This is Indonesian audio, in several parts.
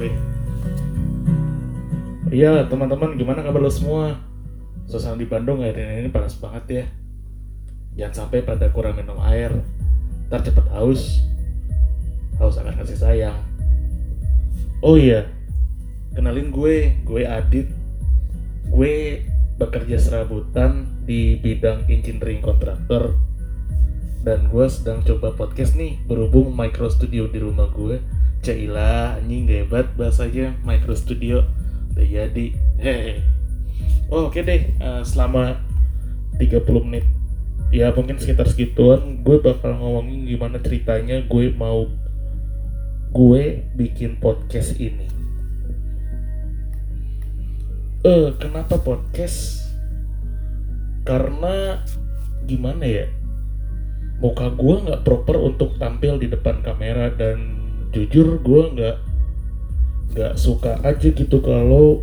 gue. Iya, teman-teman, gimana kabar lo semua? Suasana di Bandung hari ini panas banget ya. Jangan sampai pada kurang minum air. Ntar cepet haus. Haus akan kasih sayang. Oh iya, kenalin gue, gue Adit. Gue bekerja serabutan di bidang engineering kontraktor dan gue sedang coba podcast nih berhubung micro studio di rumah gue Cailah anjing hebat bahasanya micro studio udah jadi. Hehe oh, oke okay deh uh, selama 30 menit ya mungkin sekitar segituan gue bakal ngomongin gimana ceritanya gue mau gue bikin podcast ini. Eh uh, kenapa podcast? Karena gimana ya muka gue nggak proper untuk tampil di depan kamera dan jujur gue nggak nggak suka aja gitu kalau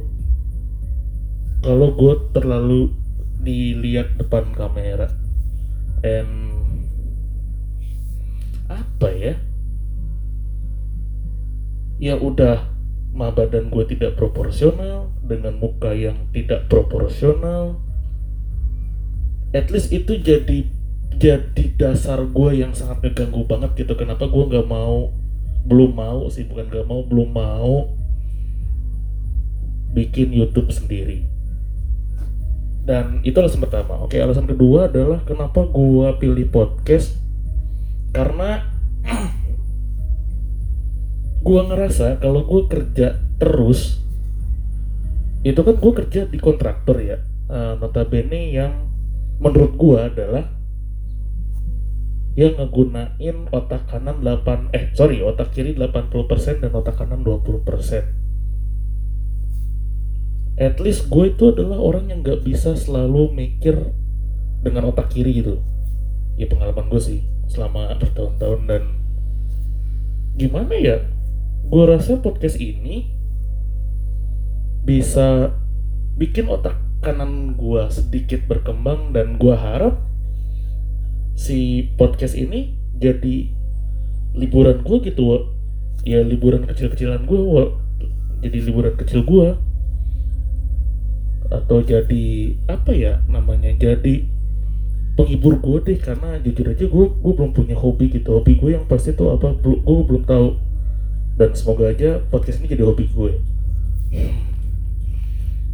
kalau gue terlalu dilihat depan kamera. And apa ya? Ya udah ma badan gue tidak proporsional dengan muka yang tidak proporsional. At least itu jadi jadi dasar gue yang sangat ngeganggu banget gitu. Kenapa gue nggak mau belum mau sih bukan nggak mau belum mau bikin YouTube sendiri. Dan itu alasan pertama. Oke alasan kedua adalah kenapa gue pilih podcast? Karena gue ngerasa kalau gue kerja terus itu kan gue kerja di kontraktor ya. Uh, notabene yang menurut gue adalah yang ngegunain otak kanan 8 eh sorry otak kiri 80% dan otak kanan 20% at least gue itu adalah orang yang gak bisa selalu mikir dengan otak kiri gitu. Ya pengalaman gue sih selama bertahun-tahun dan gimana ya gue rasa podcast ini bisa bikin otak kanan gue sedikit berkembang dan gue harap si podcast ini jadi liburan gue gitu ya liburan kecil-kecilan gue jadi liburan kecil gue atau jadi apa ya namanya jadi penghibur gue deh karena jujur aja gue gue belum punya hobi gitu. Hobi gue yang pasti tuh apa gue belum tahu. Dan semoga aja podcast ini jadi hobi gue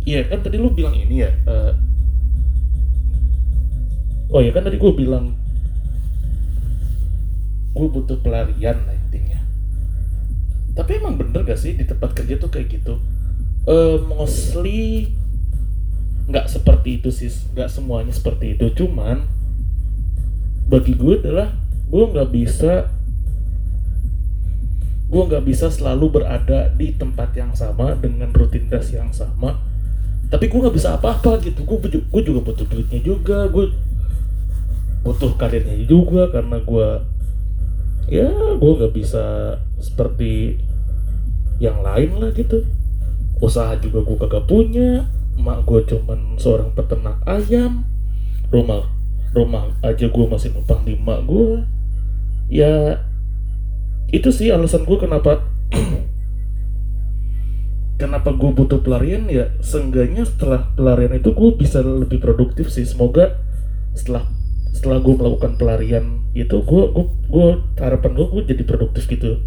iya kan tadi lu bilang ini ya uh, oh ya kan tadi gue bilang gue butuh pelarian lah intinya. Tapi emang bener gak sih di tempat kerja tuh kayak gitu? Uh, mostly nggak seperti itu sih nggak semuanya seperti itu. Cuman bagi gue adalah gue nggak bisa gue nggak bisa selalu berada di tempat yang sama dengan rutinitas yang sama. Tapi gue nggak bisa apa-apa gitu. Gue juga butuh duitnya juga gue butuh karirnya juga karena gue ya gue nggak bisa seperti yang lain lah gitu. Usaha juga gue kagak punya. Mak gue cuman seorang peternak ayam. Rumah rumah aja gue masih numpang di mak gue ya itu sih alasan gue kenapa kenapa gue butuh pelarian ya. Seenggaknya setelah pelarian itu gue bisa lebih produktif sih. Semoga setelah setelah gue melakukan pelarian itu gue gue gue harapan gue gue jadi produktif gitu.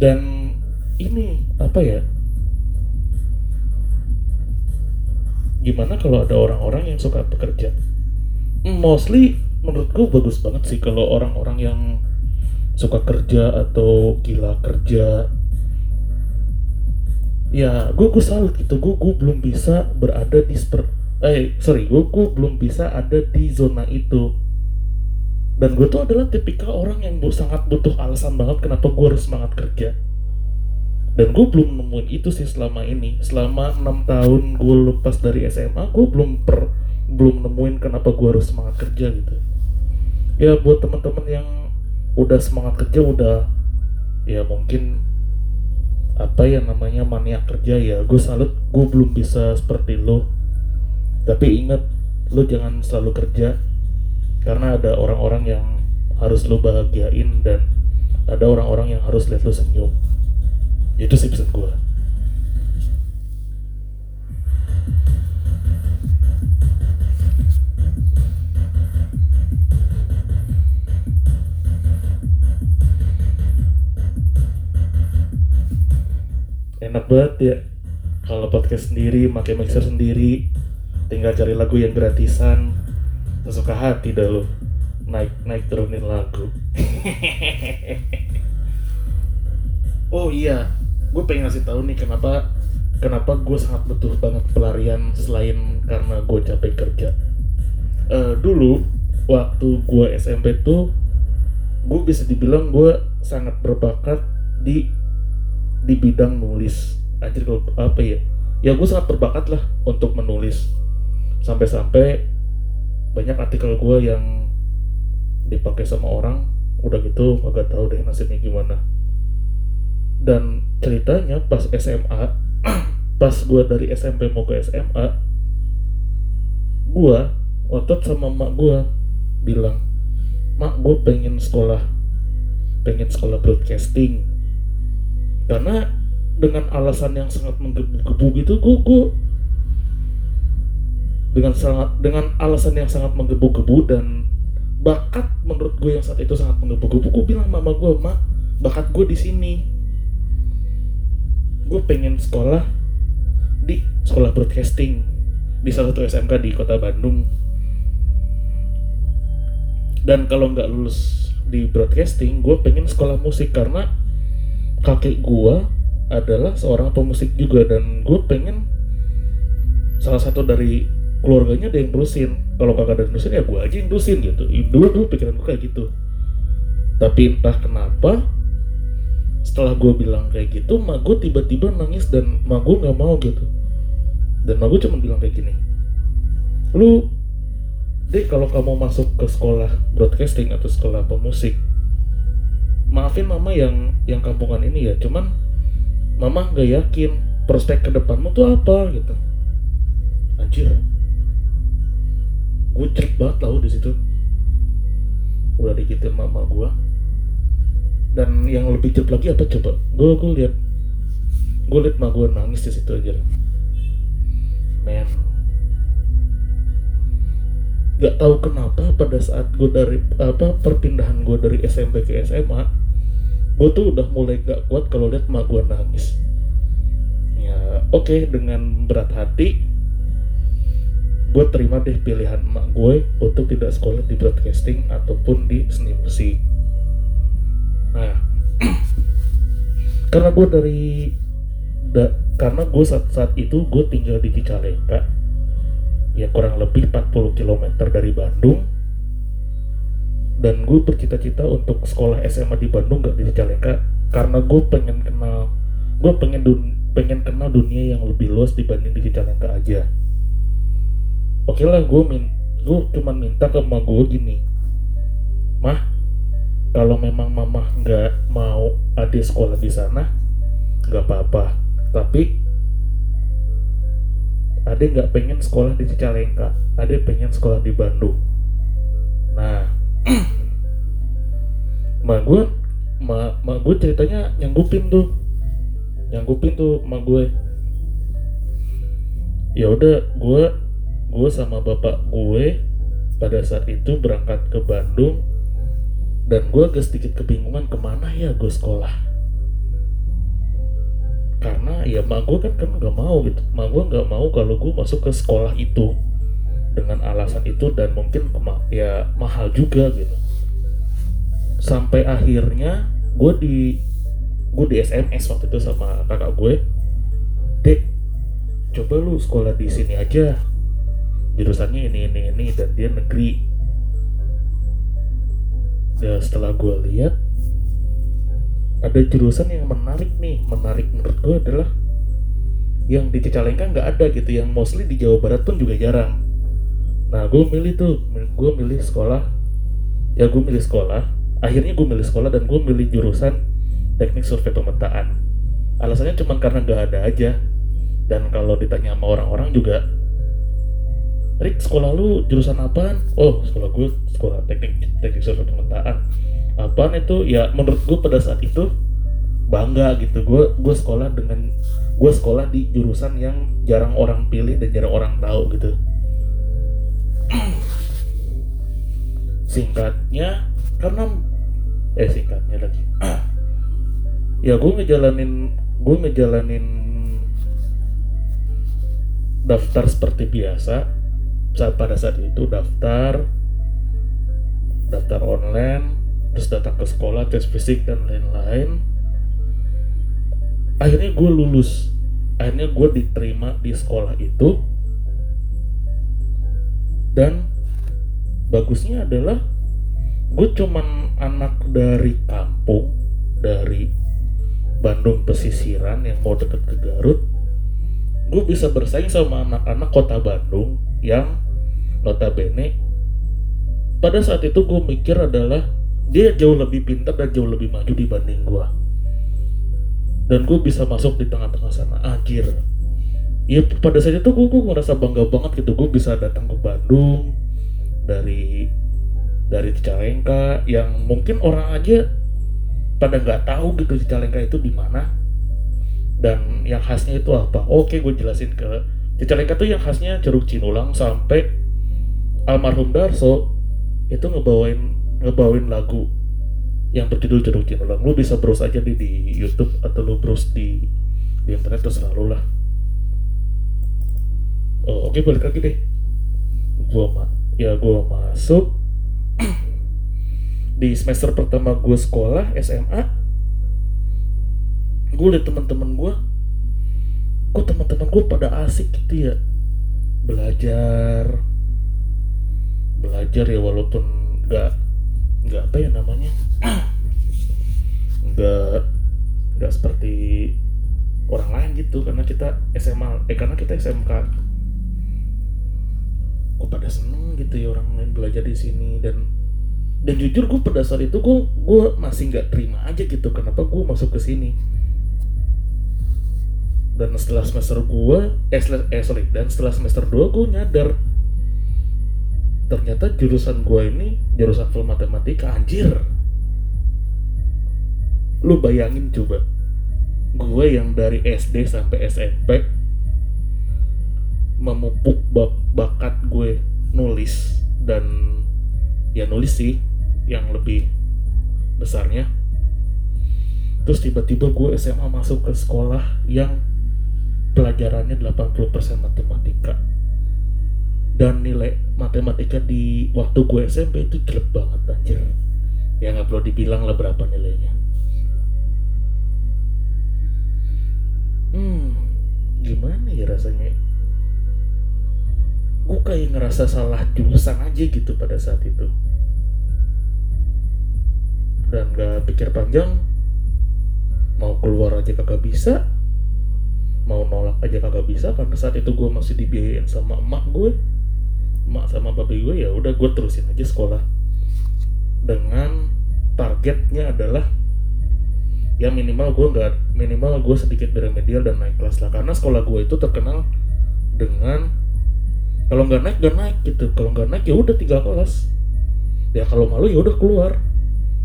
Dan ini apa ya? Gimana kalau ada orang-orang yang suka bekerja? Mostly menurut gue bagus banget sih kalau orang-orang yang suka kerja atau gila kerja ya gue gue salut gitu. Gue gue belum bisa berada di seper eh sorry gue gue belum bisa ada di zona itu. Dan gue tuh adalah tipikal orang yang bu, sangat butuh alasan banget kenapa gue harus semangat kerja. Dan gue belum nemuin itu sih selama ini. Selama enam tahun gue lepas dari SMA gue belum per belum nemuin kenapa gue harus semangat kerja gitu. Ya buat teman-teman yang udah semangat kerja udah ya mungkin apa yang namanya mania kerja ya. Gue salut gue belum bisa seperti lo. Tapi ingat lo jangan selalu kerja. Karena ada orang-orang yang harus lu bahagiain dan ada orang-orang yang harus lihat lu senyum. Itu sih pesan gue banget ya. Kalau podcast sendiri pakai mixer sendiri tinggal cari lagu yang gratisan. Sesuka hati dah lo naik naik turunin lagu. Oh iya gue pengen ngasih tahu nih kenapa kenapa gue sangat butuh banget pelarian selain karena gue capek kerja. Uh, dulu waktu gue SMP tuh gue bisa dibilang gue sangat berbakat di di bidang nulis. Anjir kalau apa ya? Ya gue sangat berbakat lah untuk menulis. Sampai-sampai banyak artikel gue yang dipakai sama orang udah gitu agak tahu deh nasibnya gimana. Dan ceritanya pas SMA pas gue dari SMP mau ke SMA gue otot sama mak gue bilang mak gue pengen sekolah pengen sekolah broadcasting karena dengan alasan yang sangat menggebu-gebu gitu gue, gue dengan sangat dengan alasan yang sangat menggebu-gebu dan bakat menurut gue yang saat itu sangat menggebu-gebu gue bilang mama gue mak bakat gue di sini. Gue pengen sekolah di sekolah broadcasting di salah satu SMK di kota Bandung. Dan kalau nggak lulus di broadcasting gue pengen sekolah musik karena kakek gue adalah seorang pemusik juga dan gue pengen salah satu dari keluarganya ada yang terusin kalau kakak ada terusin ya gue aja yang terusin gitu. Dulu dulu pikiran gue kayak gitu. Tapi entah kenapa setelah gue bilang kayak gitu mak gue tiba-tiba nangis dan mak gue nggak mau gitu. Dan mak gue cuma bilang kayak gini lu dek kalau kamu masuk ke sekolah broadcasting atau sekolah pemusik maafin mama yang yang kampungan ini ya. Cuman mama nggak yakin prospek ke depanmu tuh apa gitu. Anjir. Gue cerit banget tau di situ. Udah dikitin mama gue dan yang lebih cerit lagi apa coba? Gue gue lihat gue liat mama gue nangis di situ aja. Men gak tahu kenapa pada saat gue dari apa perpindahan gue dari SMP ke SMA gue tuh udah mulai gak kuat kalau lihat mak gue nangis. Ya oke okay, dengan berat hati gue terima deh pilihan emak gue untuk tidak sekolah di broadcasting ataupun di seni musik nah karena gue dari da, karena gue saat saat itu gue tinggal di Cicalengka ya kurang lebih 40 km dari Bandung. Dan gue bercita-cita untuk sekolah SMA di Bandung gak di Cicalengka karena gue pengen kenal gue pengen dun, pengen kenal dunia yang lebih luas dibanding di Cicalengka aja. Oke lah gue min gue cuma minta ke mama gue gini mah kalau memang mama nggak mau adik sekolah di sana nggak apa-apa. Tapi adik nggak pengen sekolah di Cicalengka. Adik pengen sekolah di Bandung. Nah ma gue ma, ma gue ceritanya nyanggupin tuh. Nyanggupin tuh ma gue ya udah gue gue sama bapak gue pada saat itu berangkat ke Bandung dan gue agak sedikit kebingungan ke mana ya gue sekolah karena ya mak gue kan kan nggak mau gitu. Mak gue nggak mau kalau gue masuk ke sekolah itu dengan alasan itu dan mungkin ya mahal juga gitu. Sampai akhirnya gue di gue di SMS waktu itu sama kakak gue. Dek coba lu sekolah di sini aja. Jurusannya ini ini ini dan dia negeri. Ya setelah gue lihat ada jurusan yang menarik nih. Menarik menurut gue adalah yang di Cicalengka nggak ada gitu. Yang mostly di Jawa Barat pun juga jarang. Nah gue milih tuh. Gue milih sekolah. Ya gue milih sekolah. Akhirnya gue milih sekolah dan gue milih jurusan teknik survei pemetaan. Alasannya cuma karena nggak ada aja. Dan kalau ditanya sama orang-orang juga Rick sekolah lu jurusan apaan? Oh sekolah gue sekolah teknik teknik sosial pemetaan apaan itu? Ya menurut gue pada saat itu bangga gitu. Gue gue sekolah dengan gue sekolah di jurusan yang jarang orang pilih dan jarang orang tahu gitu. Singkatnya karena eh singkatnya lagi. Ya gue ngejalanin gue ngejalanin daftar seperti biasa. Saat pada saat itu daftar daftar online terus datang ke sekolah tes fisik dan lain-lain. Akhirnya gue lulus. Akhirnya gue diterima di sekolah itu. Dan bagusnya adalah gue cuman anak dari kampung dari Bandung pesisiran yang mau deket ke Garut. Gue bisa bersaing sama anak-anak kota Bandung yang notabene pada saat itu gue mikir adalah dia jauh lebih pintar dan jauh lebih maju dibanding gue dan gue bisa masuk di tengah-tengah sana akhir ya pada saat itu gue, gue ngerasa bangga banget gitu. Gue bisa datang ke Bandung dari dari Cicalengka yang mungkin orang aja pada nggak tahu gitu Cicalengka itu di mana. Dan yang khasnya itu apa? Oke gue jelasin ke Cicalengka tuh yang khasnya jeruk cinulang sampai almarhum Darso itu ngebawain ngebawain lagu yang berjudul jeruk cinulang lu bisa browse aja di, di YouTube atau lu browse di di internet terus selalu lah. Oh oke balik lagi deh. Gua ma ya gua masuk. Di semester pertama gue sekolah SMA gue liat teman-teman gue kok teman-teman gue pada asik gitu ya? Belajar. Belajar ya walaupun nggak nggak apa ya namanya? Nggak nggak seperti orang lain gitu karena kita SMA eh karena kita SMK kok pada seneng gitu ya orang lain belajar di sini dan dan jujur gue pada saat itu gue gue masih nggak terima aja gitu kenapa gue masuk ke sini? Dan setelah semester gua eh, eh sorry dan setelah semester 2 gua nyadar ternyata jurusan gua ini jurusan full matematika anjir. Lu bayangin coba gue yang dari SD sampai SMP memupuk bak bakat gue nulis dan ya nulis sih yang lebih besarnya. Terus tiba-tiba gue SMA masuk ke sekolah yang pelajarannya 80% matematika dan nilai matematika di waktu gue SMP itu jelek banget anjir. Ya nggak perlu dibilang lah berapa nilainya. Hmm gimana ya rasanya? Gue kayak ngerasa salah jurusan aja gitu pada saat itu. Dan gak pikir panjang. Mau keluar aja kagak bisa. Mau nolak aja kagak bisa karena saat itu gue masih dibiayain sama emak gue emak sama babi gue ya udah gue terusin aja sekolah. Dengan targetnya adalah ya minimal gue nggak minimal gue sedikit beremedial dan naik kelas lah. Karena sekolah gue itu terkenal dengan kalau nggak naik nggak naik gitu. Kalau nggak naik ya udah tiga kelas. Ya kalau malu ya udah keluar.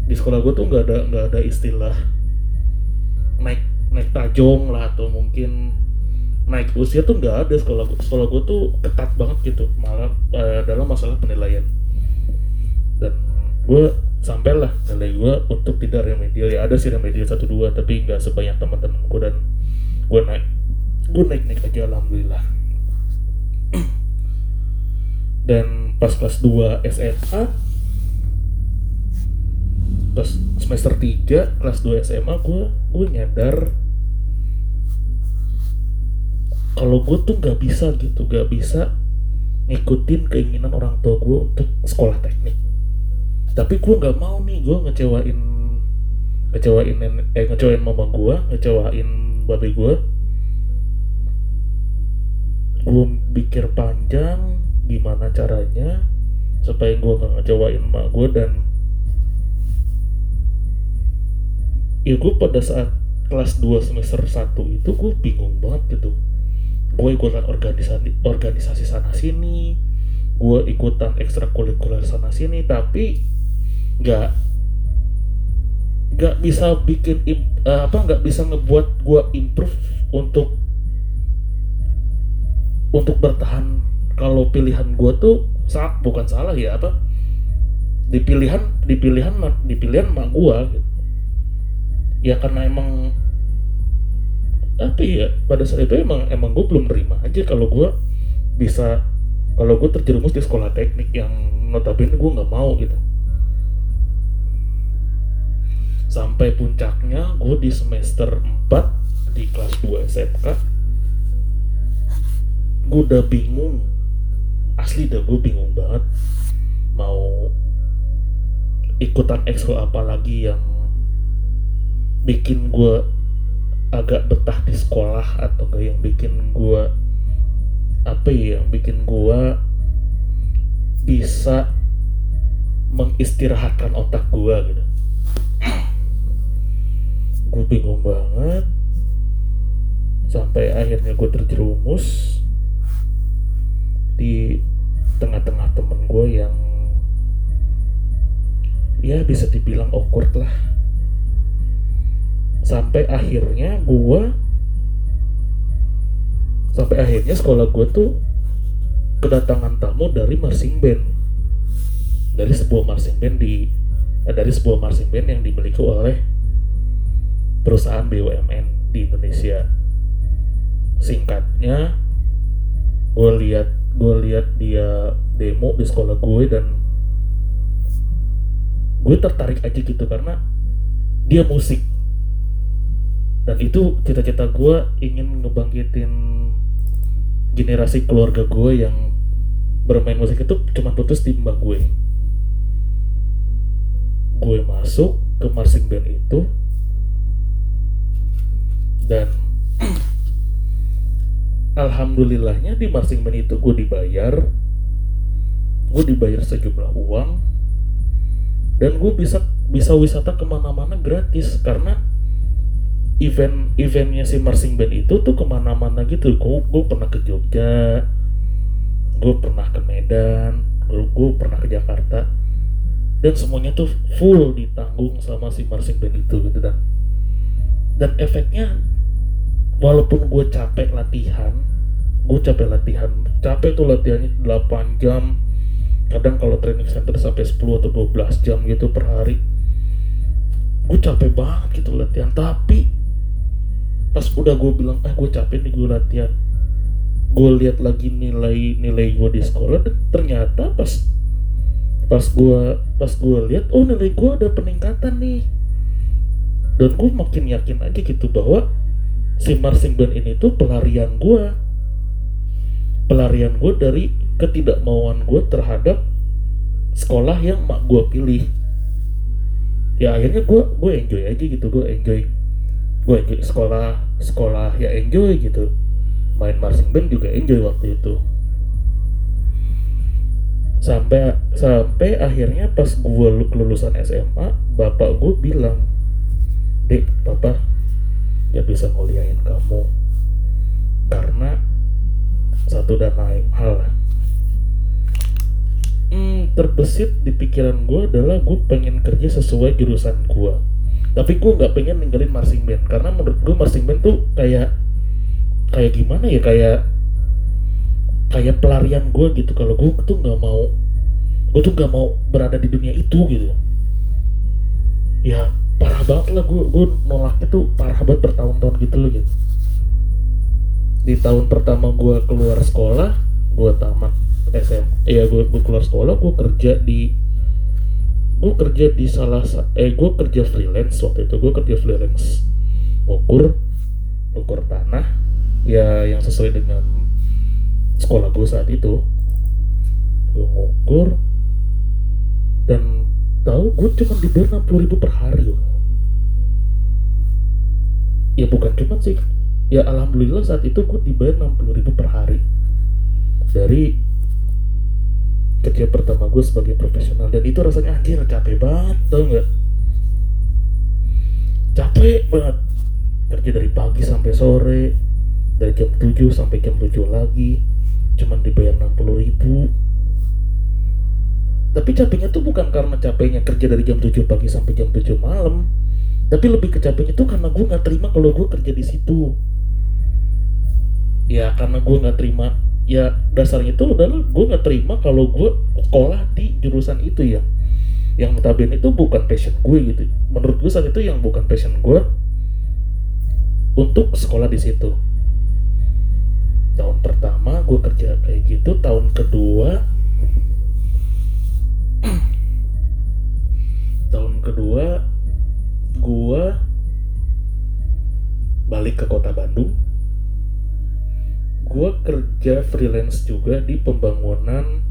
Di sekolah gue tuh nggak ada nggak ada istilah naik naik tajong lah atau mungkin naik usia tuh nggak ada. Sekolah sekolah gue tuh ketat banget gitu. Malah uh, dalam masalah penilaian. Dan gue sampailah nilai gue untuk tidak remedial. Ya ada sih remedial satu dua tapi nggak sebanyak teman-teman gue dan gue naik gue naik naik aja alhamdulillah. Dan pas kelas 2 SMA pas semester 3 kelas 2 SMA gue gue nyadar kalau gue tuh nggak bisa gitu nggak bisa ngikutin keinginan orang tua gue untuk sekolah teknik. Tapi gue nggak mau nih gue ngecewain ngecewain eh ngecewain mama gue ngecewain babi gue gue pikir panjang gimana caranya supaya gue gak ngecewain emak gue dan ya gue pada saat kelas 2 semester 1 itu gue bingung banget gitu gue ikutan organisasi organisasi sana sini gue ikutan ekstrakurikuler sana sini tapi nggak nggak bisa bikin eh, apa nggak bisa ngebuat gue improve untuk untuk bertahan kalau pilihan gue tuh saat bukan salah ya apa di pilihan di pilihan di pilihan gue gitu. ya karena emang apa ya pada saat itu emang emang gue belum terima aja kalau gue bisa kalau gue terjerumus di sekolah teknik yang notabene gue nggak mau gitu. Sampai puncaknya gue di semester 4 di kelas 2 SMK gue udah bingung. Asli dah gue bingung banget. Mau ikutan ekskul apa lagi yang bikin gue agak betah di sekolah atau gak yang bikin gue apa ya yang bikin gue bisa mengistirahatkan otak gue gitu. Gue bingung banget. Sampai akhirnya gue terjerumus di tengah-tengah temen gue yang ya bisa dibilang awkward lah sampai akhirnya gue sampai akhirnya sekolah gue tuh kedatangan tamu dari marching band. Dari sebuah marching band di eh, dari sebuah marching band yang dimiliki oleh perusahaan BUMN di Indonesia. Singkatnya gue lihat gue lihat dia demo di sekolah gue dan gue tertarik aja gitu karena dia musik dan itu cita-cita gue ingin ngebangkitin generasi keluarga gue yang bermain musik itu cuma putus di mbak gue gue masuk ke marching band itu. Dan alhamdulillahnya di marching band itu gue dibayar. Gue dibayar sejumlah uang. Dan gue bisa bisa wisata ke mana-mana gratis karena event eventnya si marching band itu tuh ke mana-mana gitu. Gue gue pernah ke Jogja gue pernah ke Medan gue, gue pernah ke Jakarta. Dan semuanya tuh full ditanggung sama si marching band itu gitu dan dan efeknya walaupun gue capek latihan gue capek latihan capek tuh latihannya 8 jam. Kadang kalau training center sampai 10 atau 12 jam gitu per hari gue capek banget gitu latihan. Tapi pas udah gue bilang eh gue capek nih gue latihan. Gue lihat lagi nilai nilai gue di sekolah dan ternyata pas pas gue pas gue lihat oh nilai gue ada peningkatan nih. Dan gue makin yakin aja gitu bahwa si marching band ini tuh pelarian gue pelarian gue dari ketidakmauan gue terhadap sekolah yang mak gue pilih. Ya akhirnya gue gue enjoy aja gitu gue enjoy gue sekolah sekolah ya enjoy gitu. Main marching band juga enjoy waktu itu. Sampai sampai akhirnya pas gue kelulusan SMA bapak gue bilang dek papa gak bisa nguliain kamu karena satu dan lain hal hmm, terbesit di pikiran gue adalah gue pengen kerja sesuai jurusan gue tapi gue nggak pengen ninggalin marching band karena menurut gue marching band tuh kayak kayak gimana ya kayak kayak pelarian gue gitu. Kalau gue tuh nggak mau gue tuh nggak mau berada di dunia itu gitu. Ya parah banget lah gue gue nolaknya tuh parah banget bertahun-tahun gitu loh gitu. Di tahun pertama gue keluar sekolah gue tamat SM ya gue, gue keluar sekolah gue kerja di gue kerja di salah sa- eh gue kerja freelance waktu itu. Gue kerja freelance ngukur ngukur tanah ya yang sesuai dengan sekolah gue saat itu. Gue ngukur dan tahu gue cuma dibayar 60 ribu per hari loh. ya bukan cuma sih. Ya alhamdulillah saat itu gue dibayar 60 ribu per hari. Dari kerja pertama gue sebagai profesional dan itu rasanya anjir capek banget tau nggak? Capek banget. Kerja dari pagi sampai sore dari jam 7 sampai jam 7 lagi cuman dibayar 60 ribu. Tapi capeknya tuh bukan karena capeknya kerja dari jam 7 pagi sampai jam 7 malam tapi lebih ke capeknya tuh karena gue nggak terima kalau gue kerja di situ. Ya karena gue nggak terima ya dasarnya itu adalah gue nggak terima kalau gue sekolah di jurusan itu ya. Yang notabene itu bukan passion gue gitu. Menurut gue saat itu yang bukan passion gue untuk sekolah di situ. Tahun pertama gue kerja kayak gitu tahun kedua tahun kedua gue balik ke kota Bandung gue kerja freelance juga di pembangunan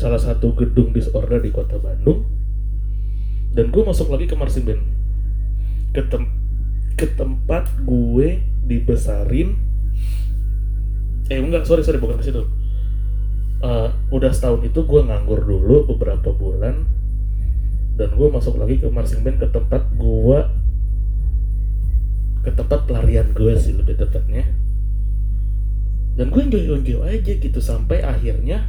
salah satu gedung disorder di kota Bandung. Dan gue masuk lagi ke marching band ke, tem ke tempat gue dibesarin. Eh enggak sorry sorry bukan ke situ. Uh, udah setahun itu gue nganggur dulu beberapa bulan. Dan gue masuk lagi ke marching band ke tempat gue ke tempat pelarian gue sih lebih tepatnya dan gue enjoy enjoy aja gitu sampai akhirnya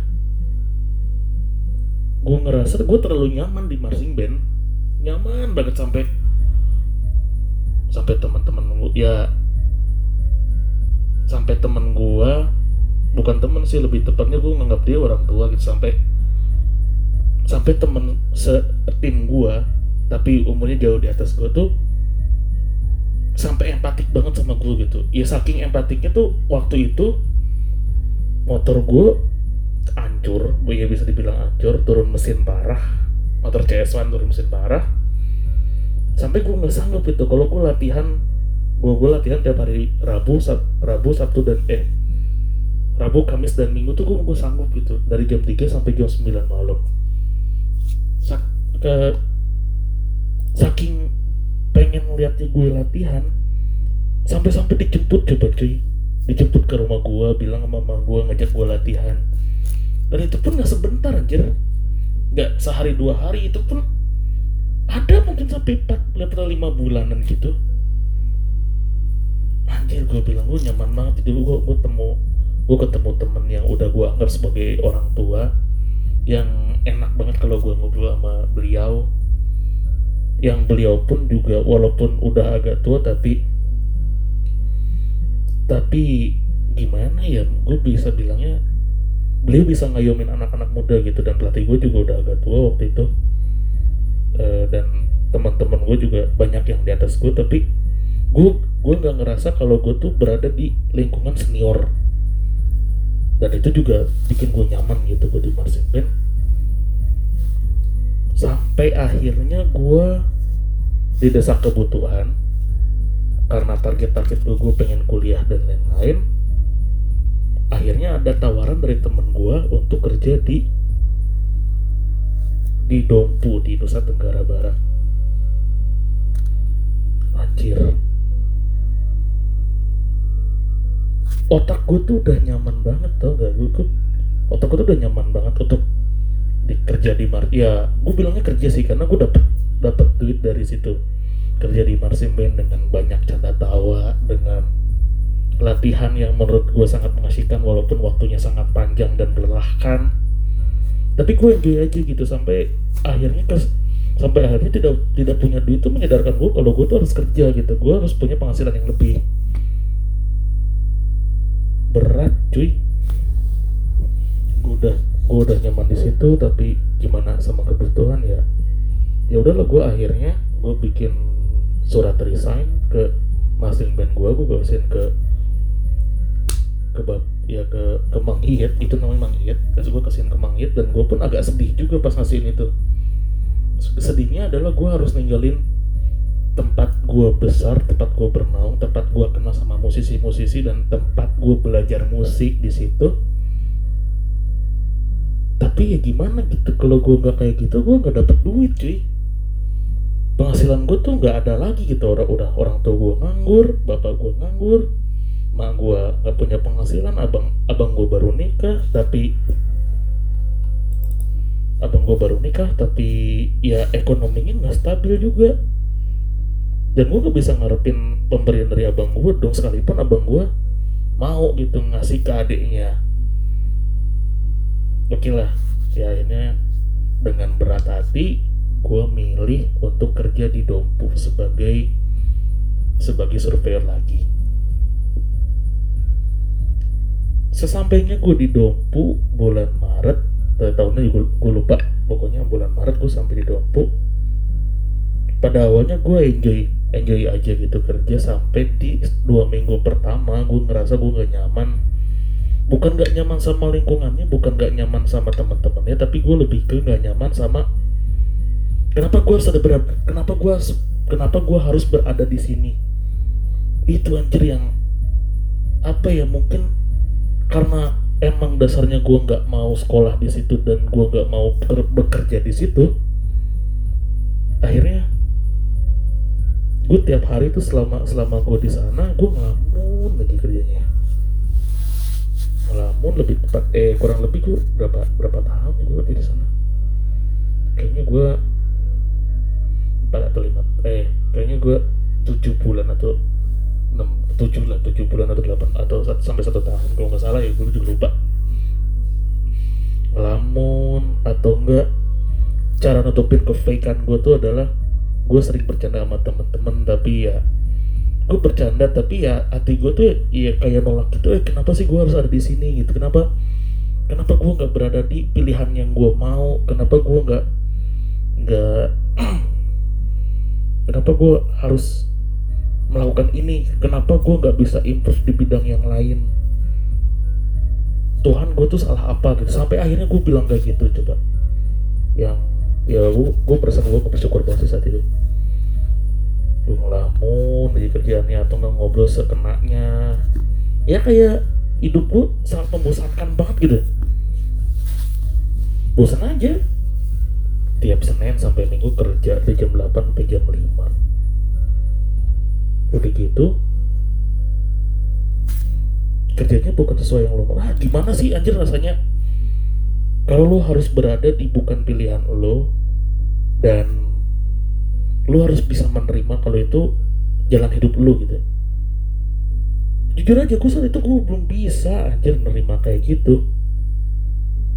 gue ngerasa gue terlalu nyaman di marching band. Nyaman banget sampai sampai teman-teman ya sampai temen gua bukan temen sih lebih tepatnya gua nganggap dia orang tua gitu sampai sampai temen setim gua tapi umurnya jauh di atas gua tuh sampai empatik banget sama gua gitu. Ya saking empatiknya tuh waktu itu motor gua hancur ya bisa dibilang hancur turun mesin parah. Motor CS1 turun mesin parah. Sampai gue nggak sanggup itu. Kalau gue latihan gue gue latihan tiap hari Rabu Sab, Rabu Sabtu dan eh Rabu Kamis dan Minggu tuh gue gue sanggup gitu. Dari jam 3 sampai jam 9 malam. Sak, ke, saking pengen lihatnya gue latihan sampai-sampai dijemput coba cuy dijemput ke rumah gue bilang sama mama gue ngajak gue latihan. Dan itu pun nggak sebentar anjir. Nggak sehari dua hari itu pun ada mungkin sampai empat atau lima bulanan gitu. Anjir gue bilang gue nyaman banget itu gue, gue temu gue ketemu temen yang udah gue anggap sebagai orang tua yang enak banget kalau gue ngobrol sama beliau. Yang beliau pun juga walaupun udah agak tua tapi tapi gimana ya? Gue bisa bilangnya beliau bisa ngayomin anak-anak muda gitu dan pelatih gue juga udah agak tua waktu itu. Uh, dan teman-teman gue juga banyak yang di atas gue tapi gue gue nggak ngerasa kalau gue tuh berada di lingkungan senior. Dan itu juga bikin gue nyaman gitu gue di marching sampai akhirnya gue didesak kebutuhan karena target-target gue gue pengen kuliah dan lain-lain akhirnya ada tawaran dari temen gue untuk kerja di di Dompu di Nusa Tenggara Barat. Anjir. Otak gue tuh udah nyaman banget tau gak gue tuh otak gue tuh udah nyaman banget untuk dikerja di Mar ya gue bilangnya kerja sih karena gue dapet dapet duit dari situ kerja di Marsim Band dengan banyak canda tawa dengan latihan yang menurut gue sangat mengasihkan walaupun waktunya sangat panjang dan melelahkan. Tapi gue enjoy aja gitu sampai akhirnya ke sampai akhirnya tidak tidak punya duit itu menyadarkan gue kalau gue tuh harus kerja gitu. Gue harus punya penghasilan yang lebih berat cuy. Gue udah gue udah nyaman di situ tapi gimana sama kebutuhan ya ya udahlah gue akhirnya gue bikin surat resign ke masing band gue gue kasihin ke ke ya ke ke Mang Iyet itu namanya Mang Iyet terus gue kasihin ke Mang Iyet dan gue pun agak sedih juga pas ngasihin itu sedihnya adalah gue harus ninggalin tempat gue besar, tempat gue bernaung, tempat gue kenal sama musisi-musisi dan tempat gue belajar musik di situ. Tapi ya gimana gitu kalau gue nggak kayak gitu gue nggak dapet duit cuy. Penghasilan gue tuh nggak ada lagi gitu. Orang udah orang tua gue nganggur, bapak gue nganggur, mak gue nggak punya penghasilan abang abang gue baru nikah tapi abang gue baru nikah tapi ya ekonominya nggak stabil juga. Dan gue gak bisa ngarepin pemberian dari abang gue dong sekalipun abang gue mau gitu ngasih ke adiknya. Oke lah ya akhirnya dengan berat hati gue milih untuk kerja di Dompu sebagai sebagai surveyor lagi. Sesampainya gue di Dompu bulan Maret tahunnya gue, gue lupa. Pokoknya bulan Maret gue sampai di Dompu. Pada awalnya gue enjoy enjoy aja gitu kerja sampai di dua minggu pertama gue ngerasa gue gak nyaman. Bukan gak nyaman sama lingkungannya bukan gak nyaman sama teman-temannya tapi gue lebih ke gak nyaman sama kenapa gue harus ada berada kenapa gue kenapa gue harus berada di sini? Itu anjir yang apa ya mungkin karena emang dasarnya gue nggak mau sekolah di situ dan gue nggak mau bekerja di situ akhirnya gue tiap hari tuh selama selama gue di sana gue ngelamun lagi kerjanya. Ngelamun lebih tepat eh kurang lebih gue berapa berapa tahun ya gue di sana. Kayaknya gue empat atau lima eh kayaknya gue tujuh bulan atau enam tujuh lah tujuh bulan atau delapan atau sampai satu tahun. Kalau nggak salah ya gue juga lupa. Lamun atau enggak cara nutupin kefakean gue tuh adalah gue sering bercanda sama temen-temen tapi ya gue bercanda tapi ya hati gue tuh ya, ya kayak nolak gitu eh kenapa sih gue harus ada di sini? Gitu. Kenapa kenapa gue nggak berada di pilihan yang gue mau? Kenapa gue nggak nggak kenapa gue harus melakukan ini? Kenapa gue nggak bisa improve di bidang yang lain? Tuhan gue tuh salah apa gitu? Sampai akhirnya gue bilang kayak gitu coba. Yang ya gue gue merasa gue bersyukur banget saat itu. Gue ngelamun di kerjaannya atau nggak ngobrol sekenanya ya kayak hidup gue sangat membosankan banget gitu. Bosan aja tiap Senin sampai Minggu kerja dari jam 8 sampai jam 5 udah gitu kerjanya bukan sesuai yang lo mau. Ah gimana sih anjir rasanya? Kalau lo harus berada di bukan pilihan lo dan lo harus bisa menerima kalau itu jalan hidup lo gitu. Jujur aja gue saat itu gue belum bisa anjir menerima kayak gitu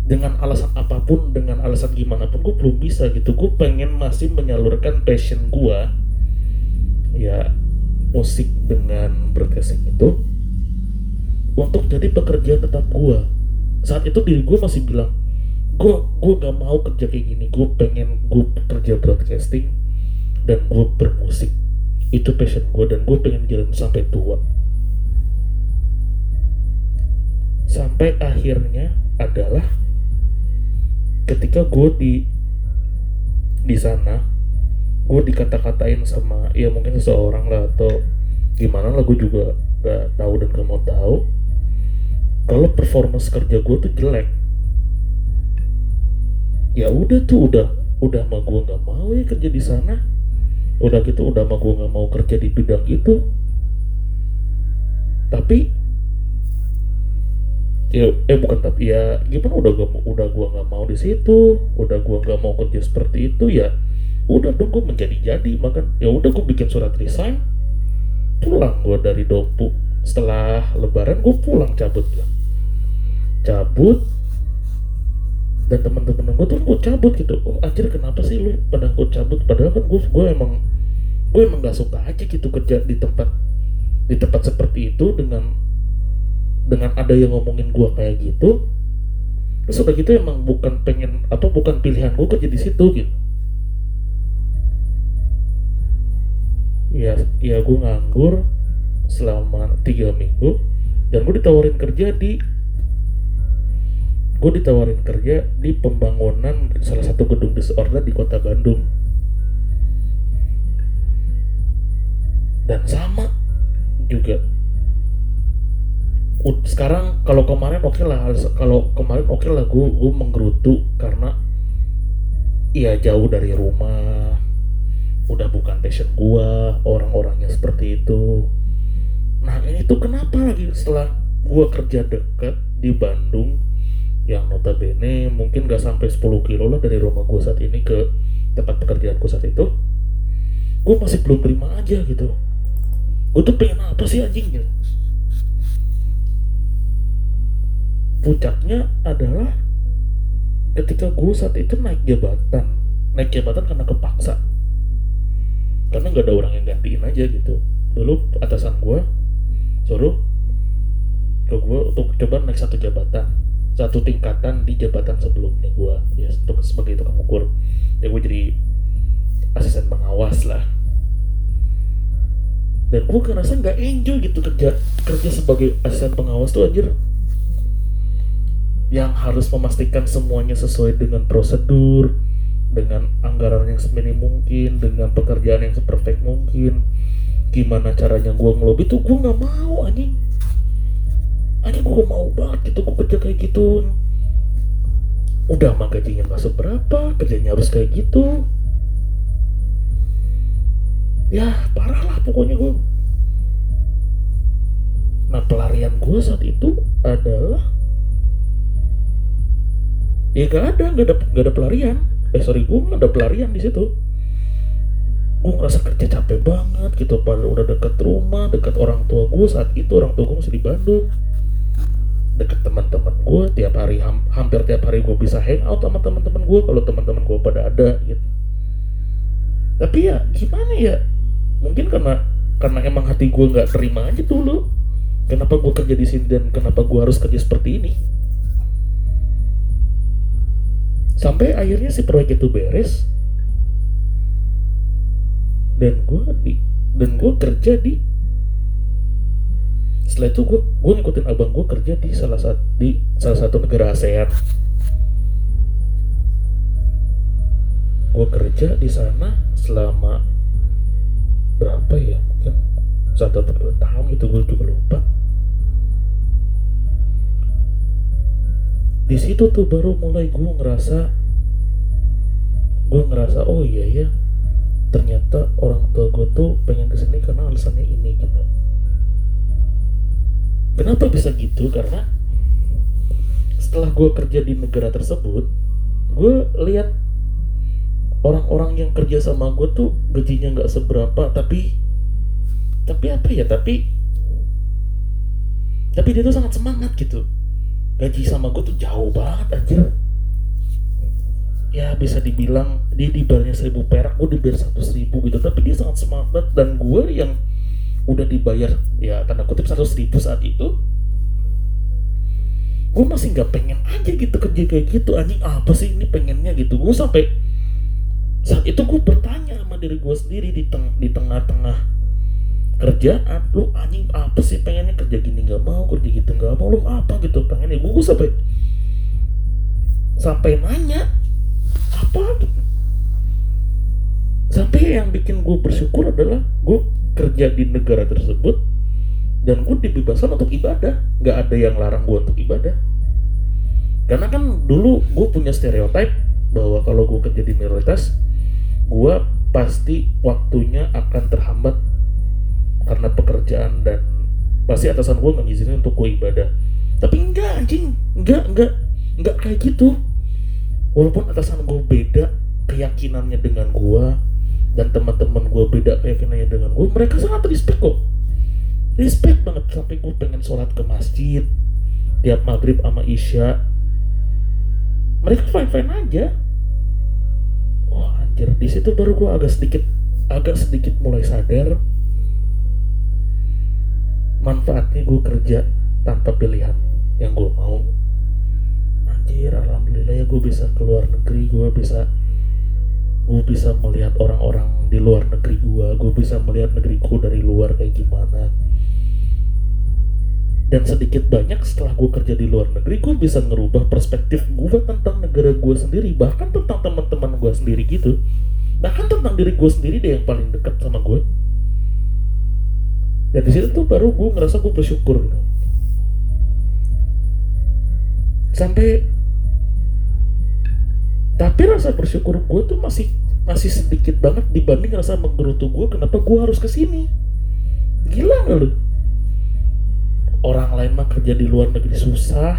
dengan alasan apa pun dengan alasan gimana pun gue belum bisa gitu. Gue pengen masih menyalurkan passion gue ya musik dengan broadcasting itu untuk jadi pekerjaan tetap gue saat itu diri gue masih bilang gue gue gak mau kerja kayak gini. Gue pengen gue kerja broadcasting dan gue bermusik. Itu passion gue dan gue pengen jalan sampai tua. Sampai akhirnya adalah ketika gue di di sana gue dikata-katain sama ya mungkin seseorang lah atau gimana lah gue juga gak tahu dan gak mau tahu kalau performance kerja gue tuh jelek ya udah tuh udah udah mah gue nggak mau ya kerja di sana udah gitu udah mah gue nggak mau kerja di bidang itu tapi ya eh bukan tapi ya gimana udah gak udah gue nggak mau di situ udah gue nggak mau kerja seperti itu ya udah dong gue menjadi jadi makan ya udah gue bikin surat resign pulang gue dari Dompu. Setelah lebaran gue pulang cabut lah cabut dan teman-teman gue tuh gue cabut gitu. Oh anjir kenapa sih lu pada gue cabut? Padahal kan gue gue emang gue emang gak suka aja gitu kerja di tempat di tempat seperti itu dengan dengan ada yang ngomongin gue kayak gitu terus udah gitu emang bukan pengen atau bukan pilihan gue kerja di situ gitu. Ya ya gue nganggur selama tiga minggu dan gue ditawarin kerja di gue ditawarin kerja di pembangunan salah satu gedung disorder di kota Bandung. Dan sama juga sekarang kalau kemarin oke okay lah kalau kemarin oke okay lah gue gue menggerutu karena iya jauh dari rumah udah bukan passion gua orang-orangnya seperti itu. Nah ini tuh kenapa lagi setelah gua kerja deket di Bandung yang notabene mungkin gak sampai 10 kilo lah dari rumah gua saat ini ke tempat pekerjaanku saat itu gua masih belum terima aja gitu. Gua tuh pengen apa sih anjing gitu puncaknya adalah ketika gue saat itu naik jabatan. Naik jabatan karena kepaksa. Karena nggak ada orang yang gantiin aja gitu. Dulu atasan gue suruh ke gue untuk coba naik satu jabatan satu tingkatan di jabatan sebelumnya gue ya untuk sebagai tukang ukur. Ya gue jadi asisten pengawas lah. Dan gue ngerasa nggak enjoy gitu kerja kerja sebagai asisten pengawas tuh anjir yang harus memastikan semuanya sesuai dengan prosedur dengan anggaran yang seminim mungkin dengan pekerjaan yang seperfect mungkin. Gimana caranya gue ngelobi tuh gue nggak mau anjing. Anjing gue mau banget gitu gue kerja kayak gitu. Udah mah gajinya nggak seberapa kerjanya harus kayak gitu. Ya parah lah pokoknya gue nah pelarian gue saat itu adalah ya gak ada gak ada gak ada pelarian. Eh sorry gue gak ada pelarian di situ. Gue ngerasa kerja capek banget gitu padahal udah deket rumah deket orang tua gue saat itu orang tua gue masih di Bandung. Deket teman-teman gue tiap hari ham, hampir tiap hari gue bisa hang out sama teman-teman gue kalau teman-teman gue pada ada gitu. Tapi ya gimana ya? Mungkin karena karena emang hati gue nggak terima aja dulu. Kenapa gue kerja di sini dan kenapa gue harus kerja seperti ini sampai akhirnya si proyek itu beres. Dan gue di dan gue kerja di setelah itu gue gue ngikutin abang gue kerja di salah satu di salah satu negara ASEAN. Gue kerja di sana selama berapa ya? Mungkin satu atau dua tahun itu gue juga lupa di situ tuh baru mulai gue ngerasa gue ngerasa oh iya ya ternyata orang tua gue tuh pengen ke sini karena alasannya ini gitu. Kenapa bisa gitu? Karena setelah gue kerja di negara tersebut gue lihat orang-orang yang kerja sama gue tuh gajinya nggak seberapa tapi tapi apa ya tapi tapi dia tuh sangat semangat gitu gaji sama gue tuh jauh banget anjir. Ya bisa dibilang dia dibayarnya seribu perak gue dibayar satu ribu gitu. Tapi dia sangat semangat dan gue yang udah dibayar ya tanda kutip satu ribu saat itu gue masih nggak pengen aja gitu kerja kayak gitu. Anjing apa sih ini pengennya gitu? Gue sampai saat itu gue bertanya sama diri gue sendiri di teng di tengah-tengah kerjaan lu anjing apa sih pengennya kerja gini? Nggak mau kerja gitu nggak mau. Lu apa gitu pengennya? Gue, sampai sampai nanya apa sampai yang bikin gue bersyukur adalah gue kerja di negara tersebut dan gue dibebaskan untuk ibadah. Nggak ada yang larang gue untuk ibadah. Karena kan dulu gue punya stereotip bahwa kalau gue kerja di minoritas gue pasti waktunya akan terhambat karena pekerjaan dan pasti atasan gue nggak ngizinin untuk gue ibadah. Tapi enggak anjing. Enggak enggak. Enggak kayak gitu. Walaupun atasan gue beda keyakinannya dengan gue dan teman-teman gue beda keyakinannya dengan gue mereka sangat respect kok. Respect banget sampai gue pengen sholat ke masjid tiap maghrib sama isya. Mereka fine fine aja. Wah anjir. Di situ baru gue agak sedikit agak sedikit mulai sadar manfaatnya gue kerja tanpa pilihan yang gue mau. Anjir alhamdulillah ya gue bisa keluar negeri gue bisa gue bisa melihat orang-orang di luar negeri gue gue bisa melihat negeriku dari luar kayak gimana. Dan sedikit banyak setelah gue kerja di luar negeri gue bisa ngerubah perspektif gue tentang negara gue sendiri bahkan tentang teman-teman gue sendiri gitu. Bahkan tentang diri gue sendiri deh yang paling dekat sama gue dan di situ tuh baru gue ngerasa gue bersyukur. Sampai tapi rasa bersyukur gue tuh masih masih sedikit banget dibanding rasa menggerutu gue kenapa gue harus ke sini gila gak lu? Orang lain mah kerja di luar negeri susah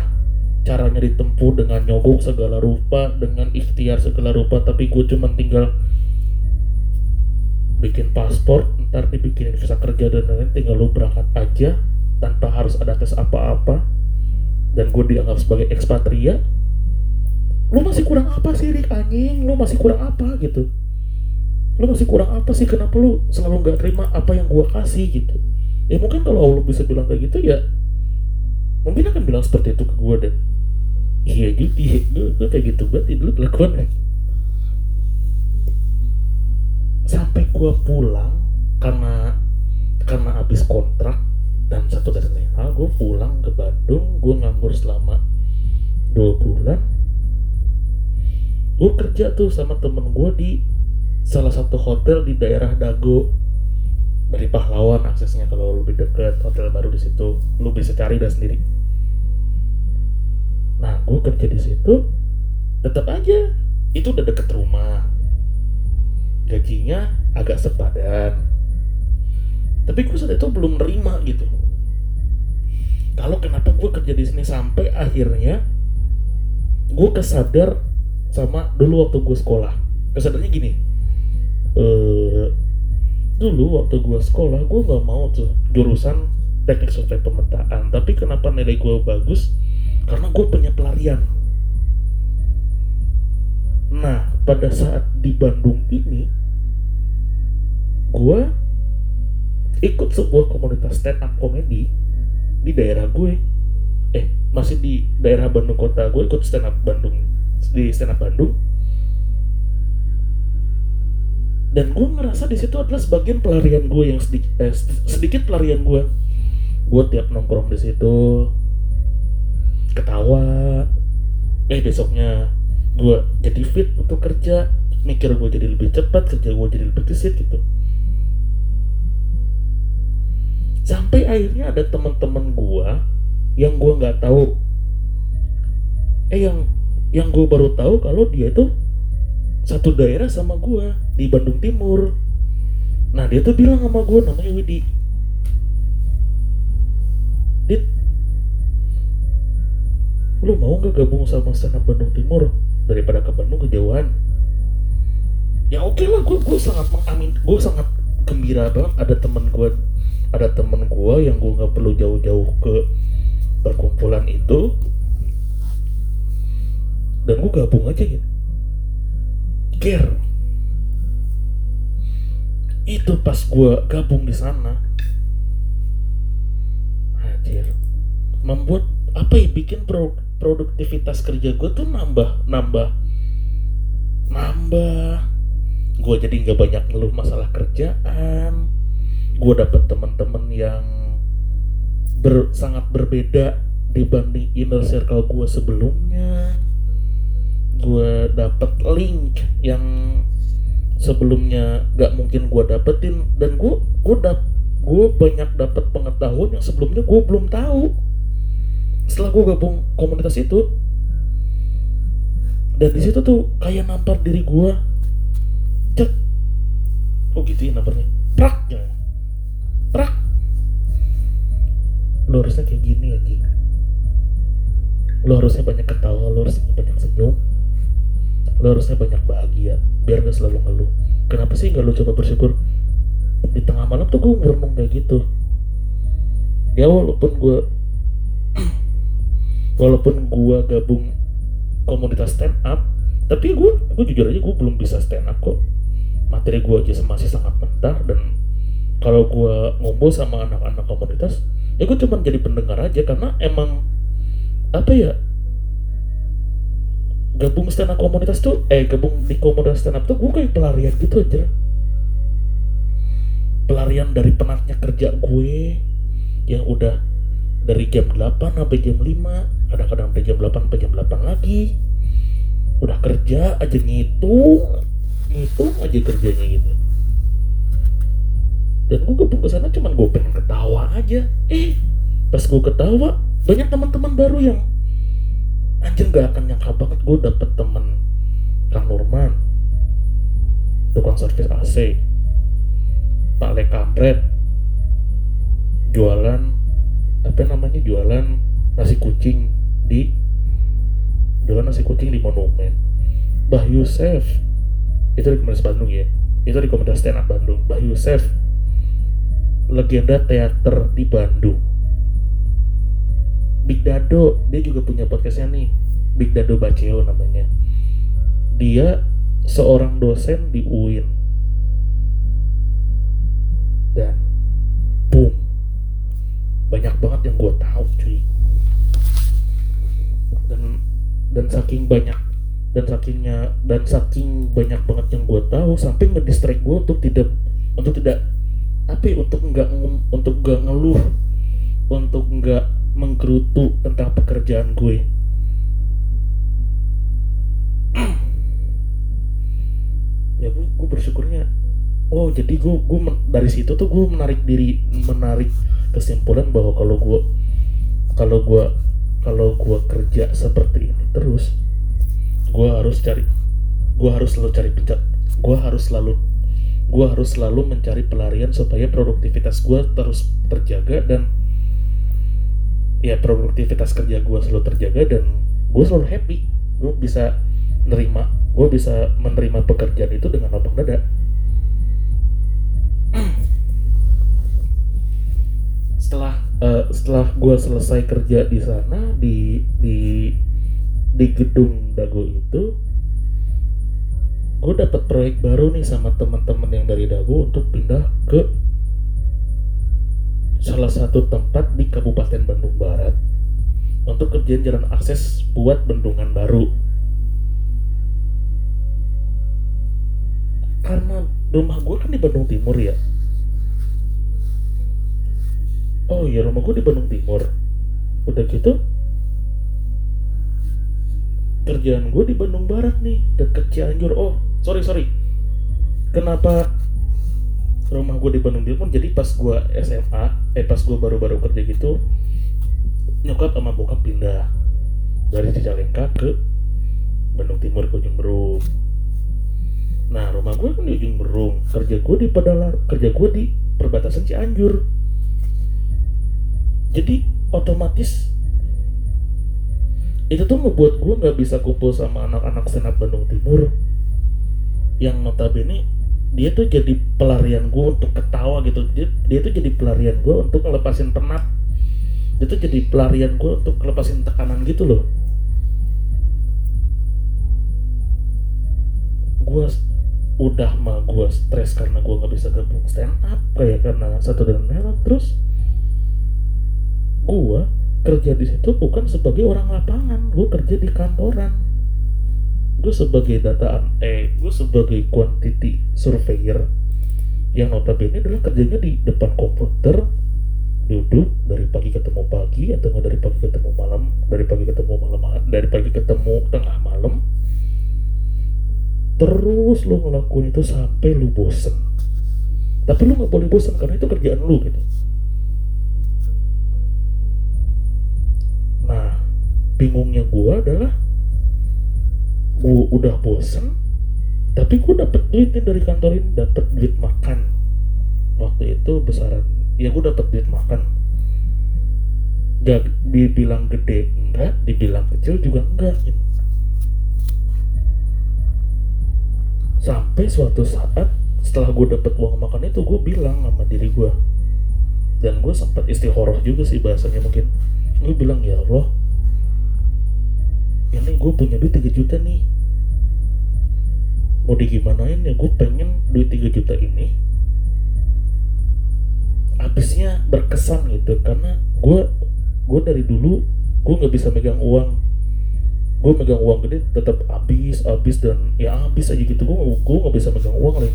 caranya ditempuh dengan nyogok segala rupa dengan ikhtiar segala rupa tapi gue cuma tinggal bikin paspor ntar dibikinin visa kerja dan lain-lain tinggal lu berangkat aja tanpa harus ada tes apa-apa. Dan gue dianggap sebagai ekspatria lu masih kurang apa sih Rick anjing lu masih kurang apa gitu? Lu masih kurang apa sih? Kenapa lu selalu nggak terima apa yang gua kasih gitu? Ya mungkin kalau Allah bisa bilang kayak gitu ya mungkin akan bilang seperti itu ke gua dan iya gitu iya, gue, kayak gitu. Berarti dulu kelakuan sampai gua pulang karena karena habis kontrak dan satu dan lain hal gue pulang ke Bandung gue nganggur selama dua bulan. Gue kerja tuh sama temen gue di salah satu hotel di daerah Dago dari pahlawan aksesnya kalau lebih deket hotel baru di situ. Lu bisa cari dah sendiri. Nah gue kerja di situ tetap aja. Itu udah deket rumah gajinya agak sepadan. Tapi gue saat itu belum nerima gitu. Kalau kenapa gue kerja di sini sampai akhirnya gue kesadar sama dulu waktu gue sekolah. Kesadarnya gini uh, dulu waktu gue sekolah gue nggak mau tuh jurusan teknik software pemetaan. Tapi kenapa nilai gue bagus? Karena gue punya pelarian. Nah pada saat di Bandung ini gue ikut sebuah komunitas stand up comedy di daerah gue. Eh masih di daerah Bandung kota gue ikut stand up Bandung di stand up Bandung. Dan gue ngerasa di situ adalah sebagian pelarian gue yang sedikit eh, sedikit pelarian gue gue tiap nongkrong di situ ketawa. Eh besoknya gue jadi fit untuk kerja mikir gue jadi lebih cepat kerja gue jadi lebih gesit gitu. Sampai akhirnya ada teman-teman gua yang gua nggak tahu. Eh yang yang gue baru tahu kalau dia tuh satu daerah sama gua di Bandung Timur. Nah dia tuh bilang sama gua namanya Widi. Dit lu mau nggak gabung sama stand Bandung Timur daripada ke Bandung kejauhan. Ya oke okay lah gue gue sangat mengamin gue sangat gembira banget ada teman gue ada temen gue yang gue nggak perlu jauh-jauh ke perkumpulan itu. Dan gue gabung aja gitu care itu pas gue gabung di sana. Anjir. Membuat apa ya bikin pro, produktivitas kerja gue tuh nambah nambah nambah. Gue jadi nggak banyak ngeluh masalah kerjaan. Gue dapet teman-teman yang ber, sangat berbeda dibanding inner circle gue sebelumnya. Gue dapet link yang sebelumnya gak mungkin gue dapetin. Dan gue gue dap banyak dapet pengetahuan yang sebelumnya gue belum tahu setelah gue gabung komunitas itu dan di situ tuh kayak nampar diri gue cek. Oh gitu ya namparnya. Prak ya. Prak. Lo harusnya kayak gini anjing lo harusnya banyak ketawa lo harusnya banyak senyum. Lo harusnya banyak bahagia biar gak selalu ngeluh. Kenapa sih gak lo coba bersyukur? Di tengah malam tuh gue merenung kayak gitu. Ya walaupun gue walaupun gue gabung komunitas stand up tapi gue gue jujur aja gue belum bisa stand up kok. Materi gue aja masih sangat mentah dan kalau gue ngumpul sama anak-anak komunitas ya gue cuma jadi pendengar aja karena emang apa ya gabung stand up komunitas tuh eh gabung di komunitas stand up tuh gue kayak pelarian gitu aja pelarian dari penatnya kerja gue yang udah dari jam 8 sampai jam 5 kadang-kadang sampai jam 8 sampai jam 8 lagi. Udah kerja aja ngitung ngitung aja kerjanya gitu. Dan gue gabung ke sana cuman gue pengen ketawa aja. Eh pas gue ketawa banyak teman-teman baru yang anjir gak akan nyangka banget gue dapet temen Kang Nurman. Tukang servis AC Pak Le Kamret jualan apa namanya jualan nasi kucing di jualan nasi kucing di monumen Bah Yusef itu di komunitas Bandung ya itu di komunitas stand up Bandung Bah Yusef legenda teater di Bandung. Big Dado, dia juga punya podcastnya nih. Big Dado Baceo namanya dia seorang dosen di UIN dan boom banyak banget yang gue tahu cuy dan saking banyak dan sakingnya dan saking banyak banget yang gue tahu sampai ngedistract gue untuk tidak untuk tidak apa ya, untuk nggak untuk nggak ngeluh untuk nggak menggerutu tentang pekerjaan gue ya. Gue, gue bersyukurnya oh jadi gue gue dari situ tuh gue menarik diri menarik kesimpulan bahwa kalau gue kalau gue kalau gue kerja seperti ini terus gue harus cari gue harus selalu cari pencet gue harus selalu gue harus selalu mencari pelarian supaya produktivitas gue terus terjaga dan ya produktivitas kerja gue selalu terjaga dan gue selalu happy. Gue bisa nerima gue bisa menerima pekerjaan itu dengan lapang dada. Setelah uh, setelah gue selesai kerja di sana di di di gedung dago itu gue dapat proyek baru nih sama teman-teman yang dari dago untuk pindah ke salah satu tempat di Kabupaten Bandung Barat untuk kerjaan jalan akses buat bendungan baru. Karena rumah gue kan di Bandung Timur ya oh iya rumah gue di Bandung Timur. Udah gitu kerjaan gue di Bandung Barat nih deket Cianjur. Oh sorry sorry. Kenapa rumah gue di Bandung Timur? Jadi pas gue SMA eh pas gue baru-baru kerja gitu nyokap sama bokap pindah dari Cicalengka ke Bandung Timur ke Ujung Berung. Nah rumah gue kan di ujung berung, kerja gue di Padalar, kerja gue di perbatasan Cianjur. Jadi otomatis itu tuh ngebuat gue nggak bisa kumpul sama anak-anak senat Bandung Timur. Yang notabene dia tuh jadi pelarian gue untuk ketawa gitu. Dia, dia tuh jadi pelarian gue untuk ngelepasin penat. Dia tuh jadi pelarian gue untuk ngelepasin tekanan gitu loh. Gue udah mah gue stres karena gue nggak bisa gabung stand up kayak karena satu dan lain. Terus gue kerja di situ bukan sebagai orang lapangan gue kerja di kantoran. Gue sebagai dataan eh gue sebagai quantity surveyor. Yang notabene adalah kerjanya di depan komputer duduk dari pagi ketemu pagi atau nggak dari pagi ketemu malam dari pagi ketemu malam dari pagi ketemu tengah malam. Terus lu ngelakuin itu sampai lu bosen. Tapi lu nggak boleh bosen karena itu kerjaan lu gitu bingungnya gua adalah gua udah bosen tapi gua dapet duit dari kantor ini dapet duit makan. Waktu itu besaran ya gua dapet duit makan. Gak dibilang gede enggak dibilang kecil juga enggak gitu. Sampai suatu saat setelah gue dapet uang makan itu gue bilang sama diri gue dan gue sempat istihoroh juga sih bahasanya mungkin. Gue bilang ya Allah ini gue punya duit 3 juta nih. Mau digimanain ya gue pengen duit 3 juta ini habisnya berkesan gitu. Karena gue gue dari dulu gue nggak bisa megang uang. Gue megang uang gede tetap habis habis dan ya habis aja gitu. Gue gue nggak bisa megang uang lah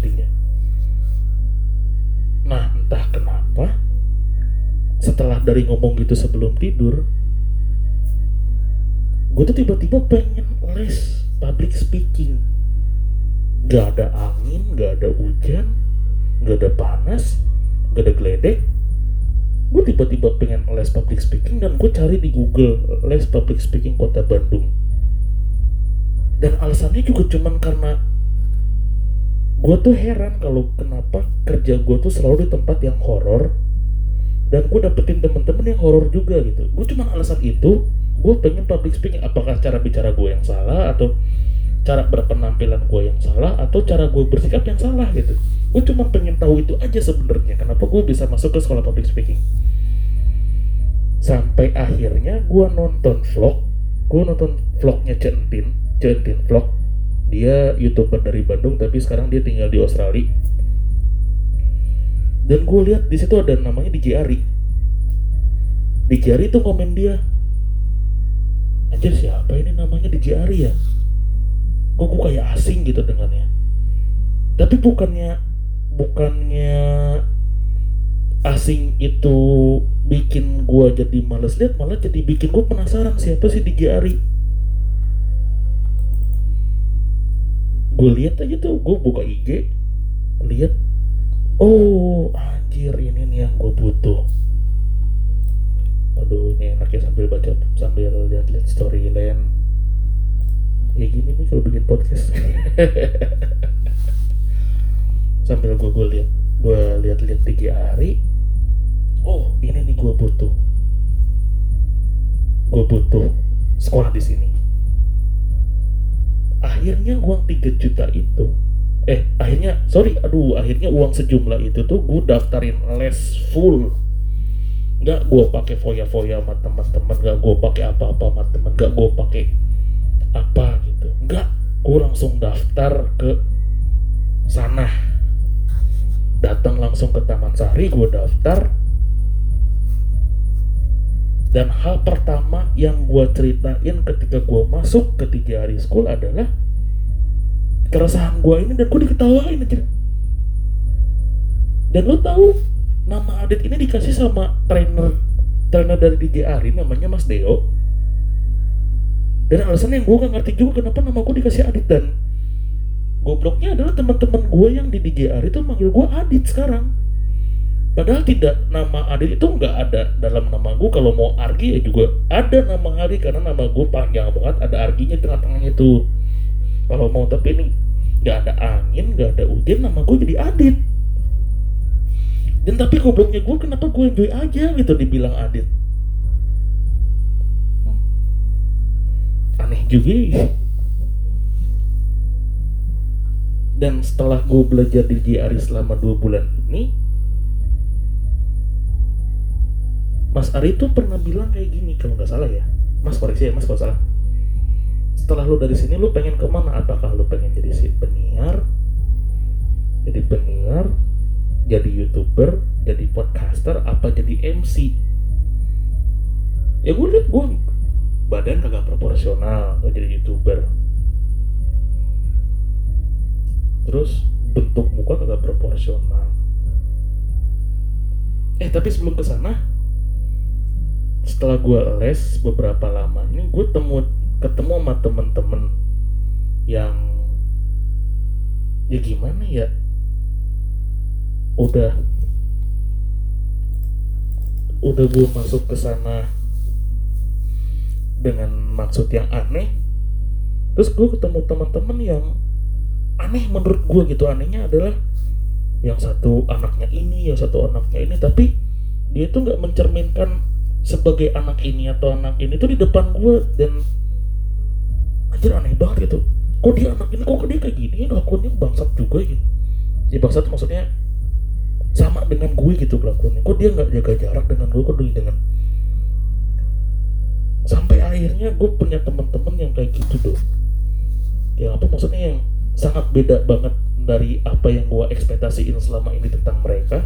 nah entah kenapa setelah dari ngomong gitu sebelum tidur gue tuh tiba-tiba pengen les public speaking. Gak ada angin gak ada hujan gak ada panas gak ada geledek. Gue tiba-tiba pengen les public speaking dan gue cari di Google les public speaking kota Bandung. Dan alasannya juga cuman karena gue tuh heran kalau kenapa kerja gue tuh selalu di tempat yang horor dan gue dapetin temen-temen yang horor juga gitu. Gue cuma alasan itu gue pengen public speaking. Apakah cara bicara gue yang salah atau cara berpenampilan gue yang salah atau cara gue bersikap yang salah gitu. Gue cuma pengen tahu itu aja sebenarnya. Kenapa gue bisa masuk ke sekolah public speaking? Sampai akhirnya gue nonton vlog gue nonton vlognya Centin Centin vlog. Dia youtuber dari Bandung tapi sekarang dia tinggal di Australia dan gue lihat di situ ada namanya DJ Ari. DJ Ari tuh komen dia anjir siapa ini namanya DJ Ari ya? Kok gue kayak asing gitu dengannya tapi bukannya bukannya asing itu bikin gue jadi males lihat malah jadi bikin gue penasaran siapa sih DJ Ari. Gue lihat aja tuh gue buka IG lihat oh. Anjir ini nih yang gue butuh. Aduh ini enaknya sambil baca sambil lihat-lihat storyline. Ya gini nih kalau bikin podcast. Sambil gue gue lihat gue lihat-lihat tiga hari oh ini nih gue butuh. Gue butuh sekolah di sini. Akhirnya uang 3 juta itu eh akhirnya sorry aduh akhirnya uang sejumlah itu tuh gue daftarin les full. Nggak gue pakai foya-foya sama teman-teman nggak gue pakai apa-apa sama teman nggak gue pakai apa gitu. Nggak gue langsung daftar ke sana. Datang langsung ke Taman Sari gue daftar. Dan hal pertama yang gue ceritain ketika gue masuk ke tiga hari school adalah keresahan gue ini dan gue diketawain aja. Dan lo tahu nama Adit ini dikasih sama trainer trainer dari DJ Ari namanya Mas Deo. Dan alasan yang gue gak ngerti juga kenapa nama gue dikasih Adit dan gobloknya adalah teman-teman gue yang di DJ Ari tuh manggil gue Adit sekarang Padahal tidak nama Adit itu nggak ada dalam nama gue. Kalau mau Argi ya juga ada nama Argi karena nama gue panjang banget. Ada Arginya di tengah-tengahnya itu. Kalau mau tapi ini nggak ada angin, nggak ada hujan, nama gue jadi Adit. Dan tapi gobloknya gue kenapa gue enjoy aja gitu dibilang Adit. Aneh juga ya. Dan setelah gue belajar di JRI selama dua bulan ini, Mas Ari tuh pernah bilang kayak gini kalau nggak salah ya Mas koreksi ya Mas kalau salah setelah lu dari sini lu pengen ke mana? Apakah lu pengen jadi si penyiar? Jadi penyiar jadi youtuber jadi podcaster apa jadi MC ya gue liat gue badan kagak proporsional gak jadi youtuber. Terus bentuk muka kagak proporsional. Eh tapi sebelum ke sana setelah gue les beberapa lama ini gue temu ketemu sama temen-temen yang ya gimana ya udah udah gue masuk ke sana dengan maksud yang aneh terus gue ketemu teman-teman yang aneh menurut gue gitu. Anehnya adalah yang satu anaknya ini yang satu anaknya ini tapi dia itu nggak mencerminkan sebagai anak ini atau anak ini tuh di depan gue dan anjir aneh banget gitu. Kok dia anak ini kok dia kayak gini? Lakuannya bangsat juga gitu. Ya bangsat maksudnya sama dengan gue gitu kelakuannya. Kok dia nggak jaga jarak dengan gue kok dengan sampai akhirnya gue punya teman-teman yang kayak gitu dong yang apa maksudnya yang sangat beda banget dari apa yang gue ekspektasiin selama ini tentang mereka.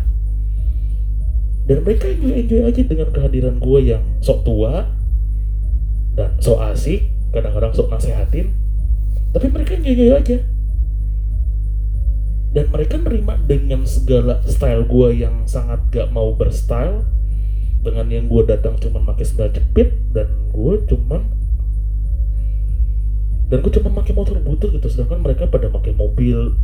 Dan mereka enjoy enjoy aja dengan kehadiran gue yang sok tua dan sok asik kadang-kadang sok nasehatin tapi mereka enjoy aja. Dan mereka nerima dengan segala style gue yang sangat gak mau berstyle dengan yang gue datang cuma pakai sendal jepit dan gue cuman dan gue cuma pakai motor butut gitu. Sedangkan mereka pada pakai mobil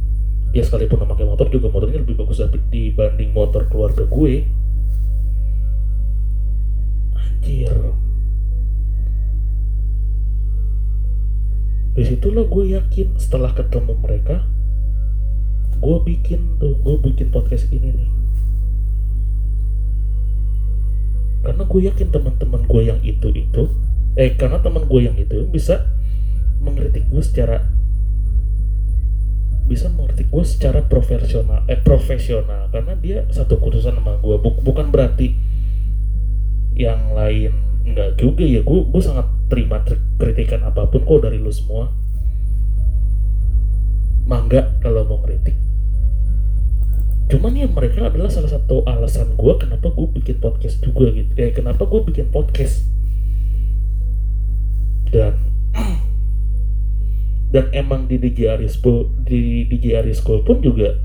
ya sekalipun pakai motor juga motornya lebih bagus dibanding motor keluarga gue. Anjir di situlah gue yakin setelah ketemu mereka gue bikin tuh gue bikin podcast ini nih. Karena gue yakin teman-teman gue yang itu itu eh karena teman gue yang itu bisa mengkritik gue secara bisa mengkritik gue secara profesional eh profesional. Karena dia satu kursusan sama gue bukan berarti yang lain enggak juga ya. Gue gue sangat terima kritikan apa pun. Kok dari lu semua. Mangga kalau mau ngeritik cuman ya mereka adalah salah satu alasan gue kenapa gue bikin podcast juga gitu. Eh kenapa gue bikin podcast? Dan dan emang di DJ Arisco di DJ Arisco pun juga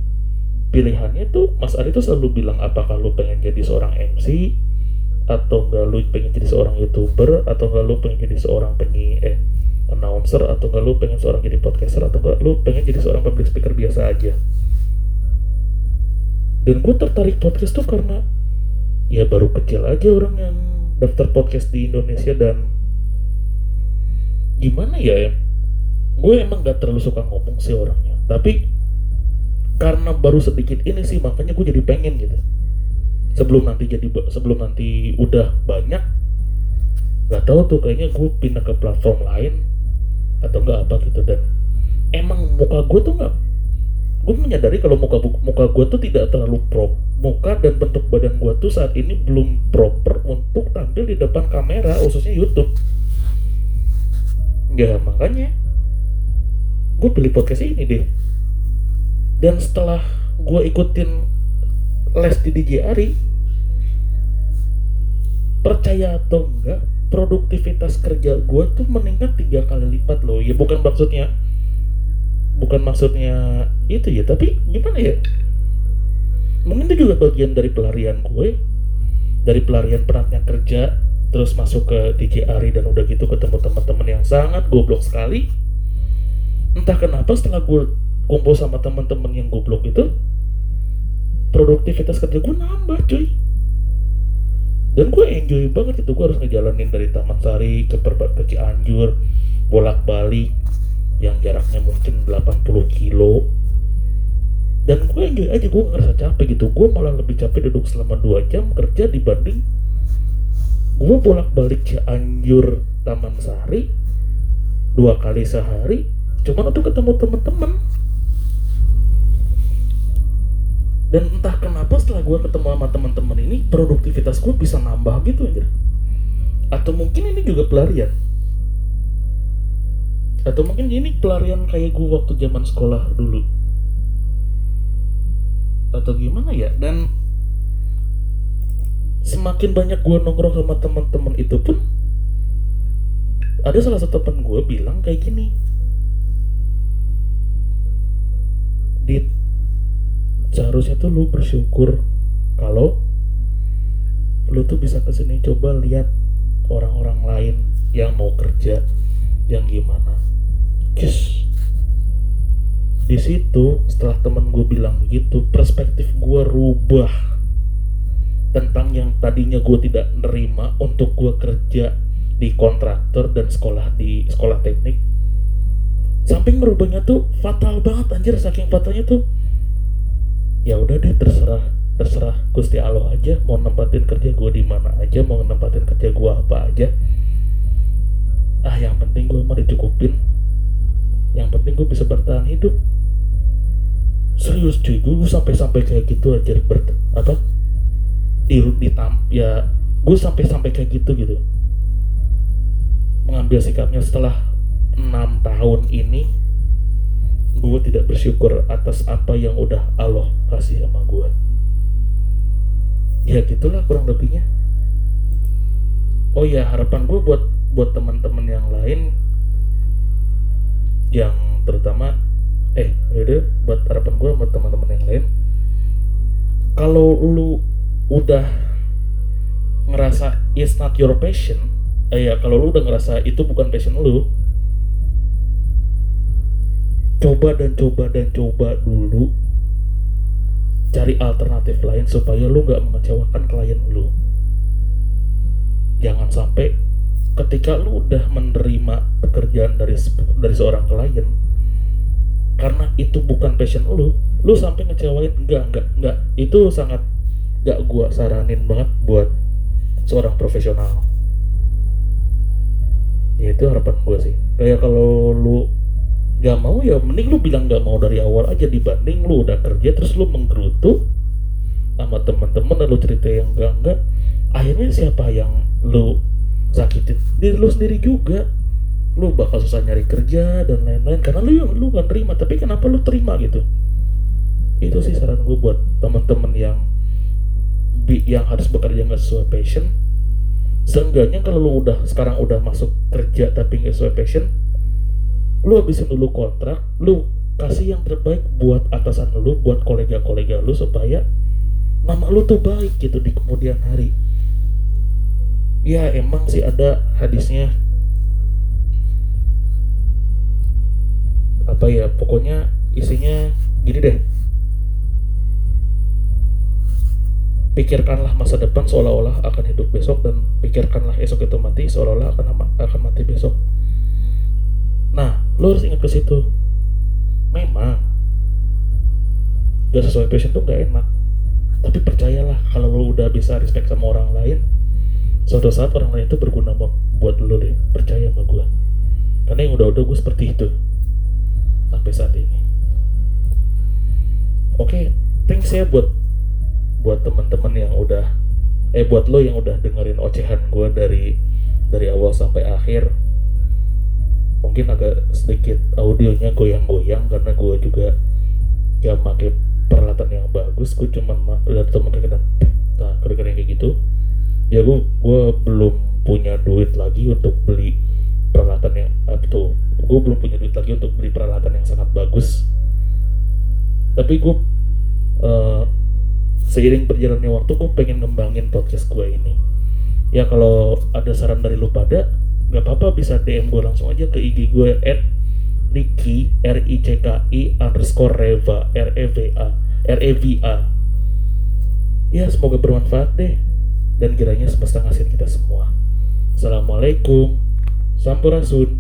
pilihannya tuh Mas Ari tuh selalu bilang apakah lu pengen jadi seorang MC atau enggak lu pengen jadi seorang youtuber atau enggak lu pengen jadi seorang penyi eh announcer atau enggak lu pengen seorang jadi podcaster atau enggak lu pengen jadi seorang public speaker biasa aja. Dan gue tertarik podcast tuh karena ya baru kecil aja orang yang daftar podcast di Indonesia dan gimana ya gue emang gak terlalu suka ngomong sih orangnya. Tapi karena baru sedikit ini sih makanya gue jadi pengen gitu sebelum nanti jadi sebelum nanti udah banyak nggak tahu tuh kayaknya gue pindah ke platform lain atau enggak apa gitu. Dan emang muka gue tuh nggak gue menyadari kalau muka muka gue tuh tidak terlalu pro muka dan bentuk badan gue tuh saat ini belum proper untuk tampil di depan kamera khususnya YouTube. Ya makanya gue pilih podcast ini deh. Dan setelah gue ikutin les di DJ Ari. Percaya atau enggak produktivitas kerja gue tuh meningkat tiga kali lipat loh. Ya bukan maksudnya bukan maksudnya itu ya tapi gimana ya? Mungkin itu juga bagian dari pelarian gue dari pelarian penatnya kerja terus masuk ke DJ Ari dan udah gitu ketemu teman-teman yang sangat goblok sekali. Entah kenapa setelah gue kumpul sama teman-teman yang goblok itu produktivitas kerja gue nambah cuy. Dan gue enjoy banget itu gue harus ngejalanin dari Taman Sari ke Perbat ke Cianjur bolak balik yang jaraknya mungkin 80 kilo. Dan gue enjoy aja gue ngerasa capek gitu. Gue malah lebih capek duduk selama 2 jam kerja dibanding gue bolak balik Cianjur Taman Sari dua kali sehari. Cuman untuk ketemu temen-temen dan entah kenapa setelah gue ketemu sama teman-teman ini produktivitas gue bisa nambah gitu aja atau mungkin ini juga pelarian. Atau mungkin ini pelarian kayak gue waktu zaman sekolah dulu. Atau gimana ya? Dan semakin banyak gue nongkrong sama teman-teman itu pun ada salah satu teman gue bilang kayak gini dit seharusnya tuh lu bersyukur kalau lu tuh bisa ke sini coba lihat orang-orang lain yang mau kerja yang gimana Yes. Di situ setelah temen gue bilang gitu, perspektif gue rubah tentang yang tadinya gue tidak nerima untuk gue kerja di kontraktor dan sekolah di sekolah teknik. Samping merubahnya tuh fatal banget anjir saking fatalnya tuh ya udah deh terserah terserah Gusti Allah aja mau nempatin kerja gue di mana aja mau nempatin kerja gue apa aja. Ah yang penting gue mau dicukupin. Yang penting gue bisa bertahan hidup. Serius cuy gue sampai sampai kayak gitu aja ber apa? Di di ya gue sampai sampai kayak gitu gitu. Mengambil sikapnya setelah enam tahun ini gue tidak bersyukur atas apa yang udah Allah kasih sama gue ya gitulah kurang lebihnya. Oh ya harapan gue buat buat teman-teman yang lain yang terutama eh yaudah buat harapan gue buat teman-teman yang lain kalau lu udah ngerasa it's not your passion eh ya kalau lu udah ngerasa itu bukan passion lu coba dan coba dan coba dulu cari alternatif lain supaya lu nggak mengecewakan klien lu. Jangan sampai ketika lu udah menerima pekerjaan dari dari seorang klien karena itu bukan passion lu lu sampai ngecewain enggak enggak enggak itu sangat enggak gua saranin banget buat seorang profesional. Ya itu harapan gua sih. Kayak kalau lu gak mau ya mending lu bilang gak mau dari awal aja dibanding lu udah kerja terus lu menggerutu sama temen-temen dan lu cerita yang enggak enggak akhirnya siapa yang lu sakitin? Diri lu sendiri juga. Lu bakal susah nyari kerja dan lain-lain karena lu yang lu gak terima tapi kenapa lu terima gitu? Itu sih saran gue buat teman-teman yang yang harus bekerja nggak sesuai passion. Seenggaknya kalau lu udah sekarang udah masuk kerja tapi nggak sesuai passion lu habisin dulu kontrak lu kasih yang terbaik buat atasan lu buat kolega-kolega lu supaya nama lu tuh baik gitu di kemudian hari. Ya emang sih ada hadisnya. Apa ya pokoknya isinya gini deh. Pikirkanlah masa depan seolah-olah akan hidup besok dan pikirkanlah esok itu mati seolah-olah akan akan mati besok nah lo harus ingat ke situ. Memang gak sesuai passion tuh gak enak. Tapi percayalah kalau lo udah bisa respect sama orang lain suatu saat orang lain itu berguna buat lo deh percaya sama gue karena yang udah-udah gue seperti itu sampai saat ini. Oke okay, thanks ya buat buat teman-teman yang udah eh buat lo yang udah dengerin ocehan gue dari dari awal sampai akhir mungkin agak sedikit audionya goyang-goyang karena gue juga gak pakai peralatan yang bagus gue cuma lihat temen kena nah kira-kira kayak gitu. Ya gue gue belum punya duit lagi untuk beli peralatan yang itu gue belum punya duit lagi untuk beli peralatan yang sangat bagus. Tapi gue uh, seiring berjalannya waktu gue pengen ngembangin podcast gue ini. Ya kalau ada saran dari lu pada nggak apa-apa bisa DM gue langsung aja ke IG gue at Ricky R I C K I underscore Reva R E V A R E V A. Ya semoga bermanfaat deh. Dan kiranya semesta ngasihin kita semua. Assalamualaikum. Sampurasun